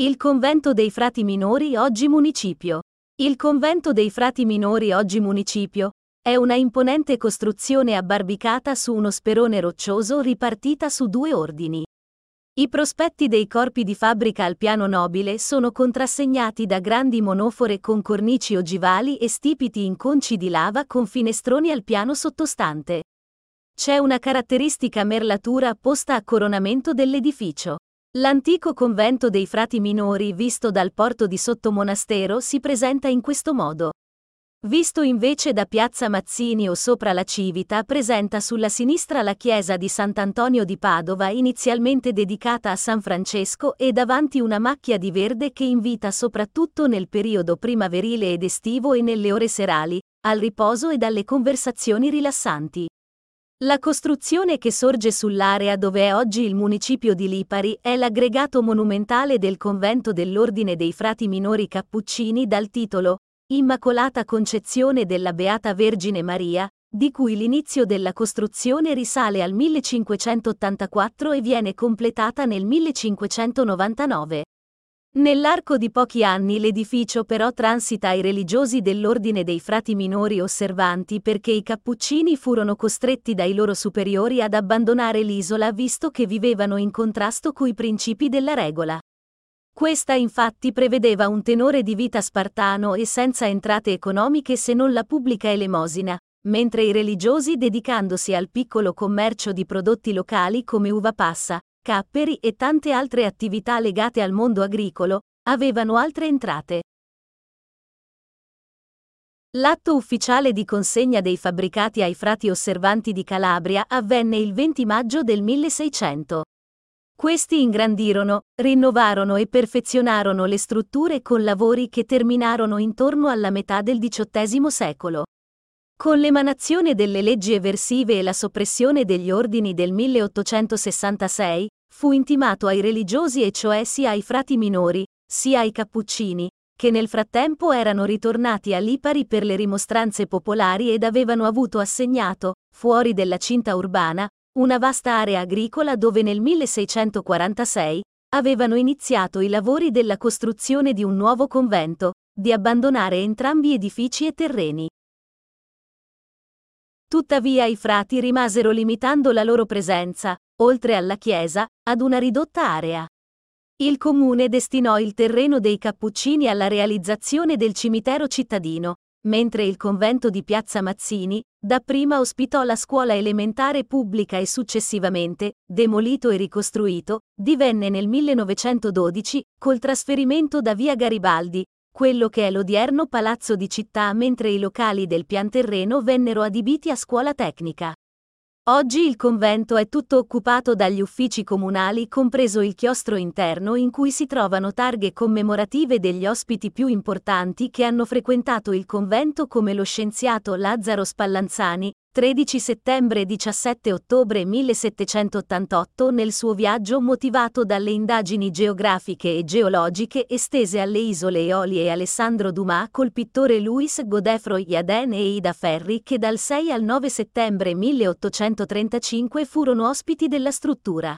Il convento dei frati minori oggi municipio. Il convento dei frati minori oggi municipio è una imponente costruzione abbarbicata su uno sperone roccioso ripartita su due ordini. I prospetti dei corpi di fabbrica al piano nobile sono contrassegnati da grandi monofore con cornici ogivali e stipiti in conci di lava con finestroni al piano sottostante. C'è una caratteristica merlatura posta a coronamento dell'edificio. L'antico convento dei frati minori visto dal porto di Sottomonastero si presenta in questo modo. Visto invece da Piazza Mazzini o sopra la Civita presenta sulla sinistra la chiesa di Sant'Antonio di Padova inizialmente dedicata a San Francesco e davanti una macchia di verde che invita soprattutto nel periodo primaverile ed estivo e nelle ore serali, al riposo e dalle conversazioni rilassanti. La costruzione che sorge sull'area dove è oggi il municipio di Lipari è l'aggregato monumentale del convento dell'Ordine dei Frati Minori Cappuccini dal titolo Immacolata Concezione della Beata Vergine Maria, di cui l'inizio della costruzione risale al 1584 e viene completata nel 1599. Nell'arco di pochi anni l'edificio però transita ai religiosi dell'ordine dei frati minori osservanti perché i cappuccini furono costretti dai loro superiori ad abbandonare l'isola visto che vivevano in contrasto coi principi della regola. Questa infatti prevedeva un tenore di vita spartano e senza entrate economiche se non la pubblica elemosina, mentre i religiosi dedicandosi al piccolo commercio di prodotti locali come uva passa, capperi e tante altre attività legate al mondo agricolo, avevano altre entrate. L'atto ufficiale di consegna dei fabbricati ai frati osservanti di Calabria avvenne il 20 maggio del 1600. Questi ingrandirono, rinnovarono e perfezionarono le strutture con lavori che terminarono intorno alla metà del XVIII secolo. Con l'emanazione delle leggi eversive e la soppressione degli ordini del 1866, fu intimato ai religiosi e cioè sia ai frati minori, sia ai cappuccini, che nel frattempo erano ritornati a Lipari per le rimostranze popolari ed avevano avuto assegnato, fuori della cinta urbana, una vasta area agricola dove nel 1646 avevano iniziato i lavori della costruzione di un nuovo convento, di abbandonare entrambi edifici e terreni. Tuttavia i frati rimasero limitando la loro presenza, oltre alla chiesa, ad una ridotta area. Il comune destinò il terreno dei Cappuccini alla realizzazione del cimitero cittadino, mentre il convento di Piazza Mazzini, dapprima ospitò la scuola elementare pubblica e successivamente, demolito e ricostruito, divenne nel 1912, col trasferimento da via Garibaldi, quello che è l'odierno palazzo di città mentre i locali del pianterreno vennero adibiti a scuola tecnica. Oggi il convento è tutto occupato dagli uffici comunali compreso il chiostro interno in cui si trovano targhe commemorative degli ospiti più importanti che hanno frequentato il convento come lo scienziato Lazzaro Spallanzani, 13 settembre 17 ottobre 1788 nel suo viaggio motivato dalle indagini geografiche e geologiche estese alle isole Eolie e Alessandro Dumas col pittore Louis Godefroy Yaden e Ida Ferri che dal 6 al 9 settembre 1835 furono ospiti della struttura.